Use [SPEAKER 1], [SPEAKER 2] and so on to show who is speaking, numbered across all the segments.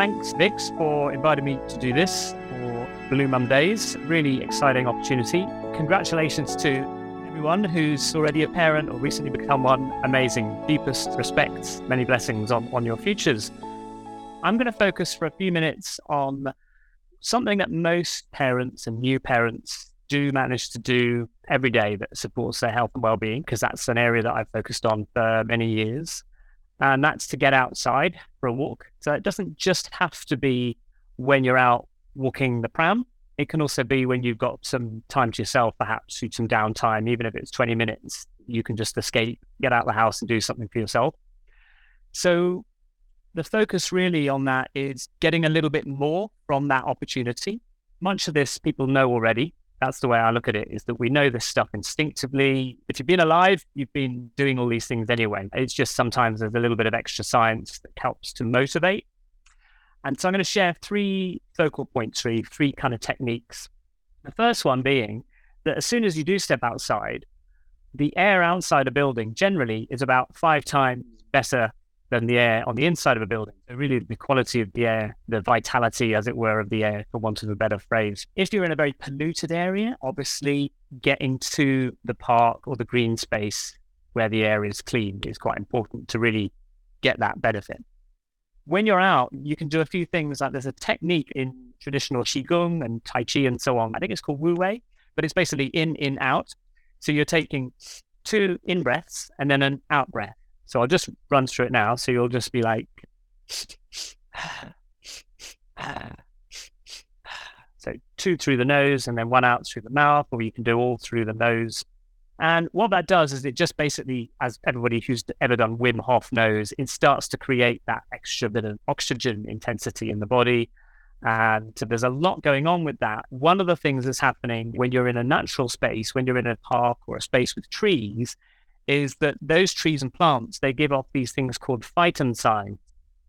[SPEAKER 1] thanks, Vix, for inviting me to do this for Blue Mum Days. Really exciting opportunity. Congratulations to everyone who's already a parent or recently become one. Amazing. Deepest respects, many blessings on, on your futures. I'm going to focus for a few minutes on something that most parents and new parents do manage to do every day that supports their health and well-being because that's an area that I've focused on for many years and that's to get outside for a walk so it doesn't just have to be when you're out walking the pram it can also be when you've got some time to yourself perhaps some downtime even if it's 20 minutes you can just escape get out of the house and do something for yourself so the focus really on that is getting a little bit more from that opportunity. Much of this people know already. That's the way I look at it is that we know this stuff instinctively. If you've been alive, you've been doing all these things anyway. It's just sometimes there's a little bit of extra science that helps to motivate. And so I'm going to share three focal points, three, three kind of techniques. The first one being that as soon as you do step outside, the air outside a building generally is about five times better than the air on the inside of a building. So really the quality of the air, the vitality, as it were, of the air, for want of a better phrase. If you're in a very polluted area, obviously getting to the park or the green space where the air is clean is quite important to really get that benefit. When you're out, you can do a few things like there's a technique in traditional Qigong and Tai Chi and so on. I think it's called Wu Wei, but it's basically in, in, out. So you're taking two in breaths and then an out breath. So I'll just run through it now. So you'll just be like, so two through the nose and then one out through the mouth, or you can do all through the nose. And what that does is it just basically, as everybody who's ever done Wim Hof knows, it starts to create that extra bit of oxygen intensity in the body. And there's a lot going on with that. One of the things that's happening when you're in a natural space, when you're in a park or a space with trees, is that those trees and plants, they give off these things called phytoncides.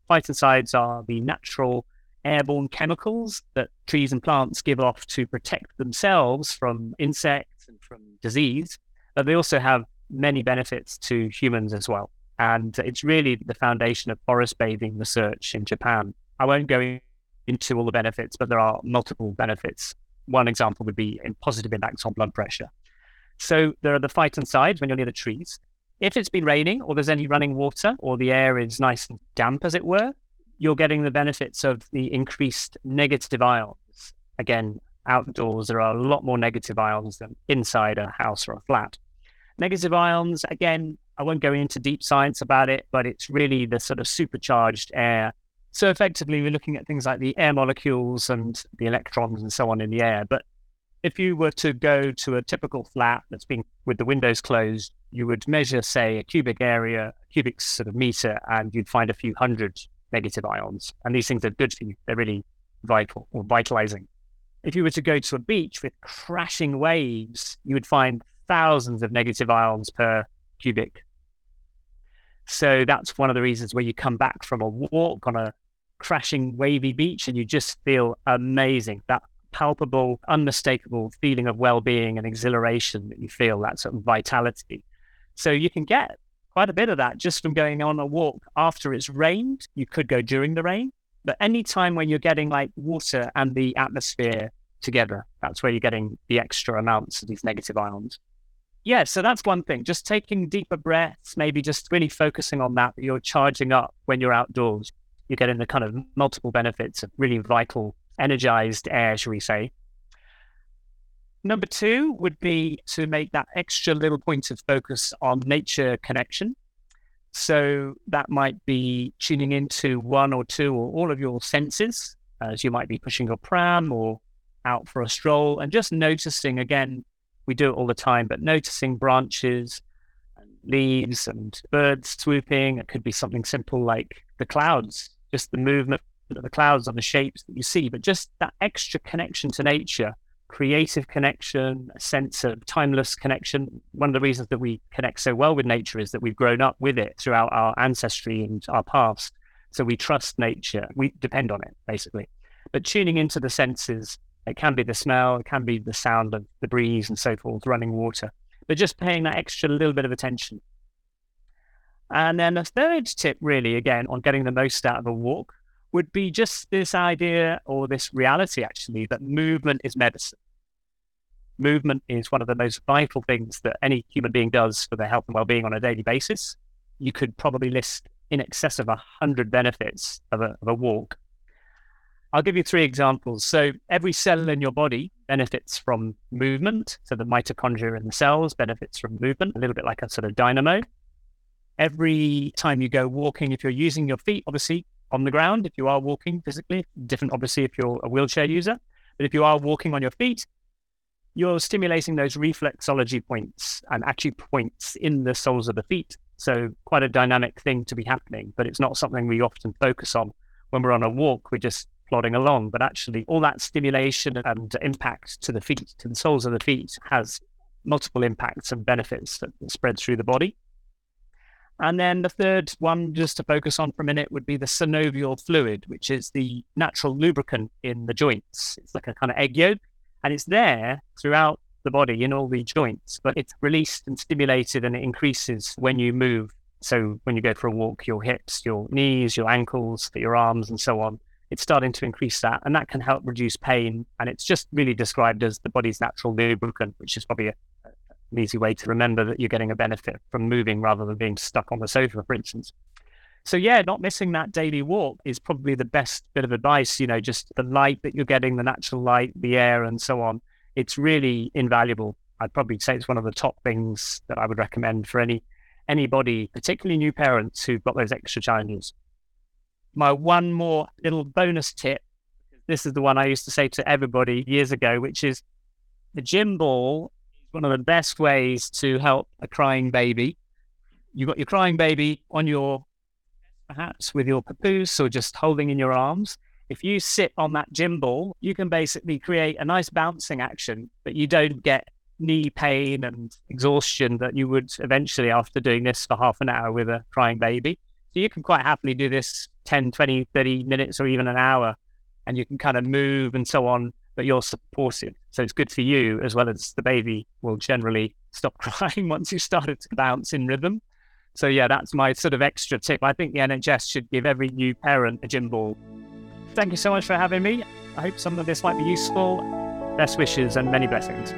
[SPEAKER 1] Phytoncides are the natural airborne chemicals that trees and plants give off to protect themselves from insects and from disease, but they also have many benefits to humans as well. And it's really the foundation of forest bathing research in Japan. I won't go into all the benefits, but there are multiple benefits. One example would be positive impacts on blood pressure. So there are the phytoncides when you're near the trees. If it's been raining or there's any running water or the air is nice and damp, as it were, you're getting the benefits of the increased negative ions. Again, outdoors, there are a lot more negative ions than inside a house or a flat. Negative ions, again, I won't go into deep science about it, but it's really the sort of supercharged air. So effectively, we're looking at things like the air molecules and the electrons and so on in the air. But if you were to go to a typical flat that's been with the windows closed, you would measure, say, a cubic area, a cubic sort of meter, and you'd find a few hundred negative ions. And these things are good for you. They're really vital or vitalizing. If you were to go to a beach with crashing waves, you would find thousands of negative ions per cubic. So that's one of the reasons where you come back from a walk on a crashing wavy beach and you just feel amazing. That palpable, unmistakable feeling of well-being and exhilaration that you feel, that sort of vitality. So you can get quite a bit of that just from going on a walk after it's rained. You could go during the rain, but any time when you're getting like water and the atmosphere together, that's where you're getting the extra amounts of these negative ions. Yeah, so that's one thing. Just taking deeper breaths, maybe just really focusing on that. You're charging up when you're outdoors. You're getting the kind of multiple benefits of really vital energized air, shall we say. Number two would be to make that extra little point of focus on nature connection. So that might be tuning into one or two or all of your senses as you might be pushing your pram or out for a stroll and just noticing again, we do it all the time, but noticing branches and leaves and birds swooping. It could be something simple like the clouds, just the movement the clouds and the shapes that you see, but just that extra connection to nature, creative connection, a sense of timeless connection. One of the reasons that we connect so well with nature is that we've grown up with it throughout our ancestry and our past. So we trust nature. We depend on it, basically. But tuning into the senses, it can be the smell, it can be the sound of the breeze and so forth, running water, but just paying that extra little bit of attention. And then a third tip, really, again, on getting the most out of a walk would be just this idea or this reality, actually, that movement is medicine. Movement is one of the most vital things that any human being does for their health and well being on a daily basis. You could probably list in excess of 100 benefits of a, of a walk. I'll give you three examples. So, every cell in your body benefits from movement. So, the mitochondria in the cells benefits from movement, a little bit like a sort of dynamo. Every time you go walking, if you're using your feet, obviously on the ground if you are walking physically. Different, obviously, if you're a wheelchair user. But if you are walking on your feet, you're stimulating those reflexology points and actually points in the soles of the feet. So, quite a dynamic thing to be happening, but it's not something we often focus on when we're on a walk. We're just plodding along, but actually, all that stimulation and impact to the feet, to the soles of the feet, has multiple impacts and benefits that spread through the body. And then the third one, just to focus on for a minute, would be the synovial fluid, which is the natural lubricant in the joints. It's like a kind of egg yolk, and it's there throughout the body in all the joints, but it's released and stimulated and it increases when you move. So when you go for a walk, your hips, your knees, your ankles, your arms, and so on, it's starting to increase that, and that can help reduce pain. And it's just really described as the body's natural lubricant, which is probably a, an easy way to remember that you're getting a benefit from moving rather than being stuck on the sofa, for instance. So yeah, not missing that daily walk is probably the best bit of advice. You know, just the light that you're getting, the natural light, the air, and so on. It's really invaluable. I'd probably say it's one of the top things that I would recommend for any anybody, particularly new parents who've got those extra challenges. My one more little bonus tip. This is the one I used to say to everybody years ago, which is the gym ball one of the best ways to help a crying baby. You've got your crying baby on your, perhaps with your papoose or just holding in your arms. If you sit on that gym ball, you can basically create a nice bouncing action, but you don't get knee pain and exhaustion that you would eventually after doing this for half an hour with a crying baby. So you can quite happily do this 10, 20, 30 minutes or even an hour, and you can kind of move and so on but you're supportive. So it's good for you as well as the baby will generally stop crying once you started to bounce in rhythm. So yeah, that's my sort of extra tip. I think the NHS should give every new parent a gym ball. Thank you so much for having me. I hope some of this might be useful. Best wishes and many blessings.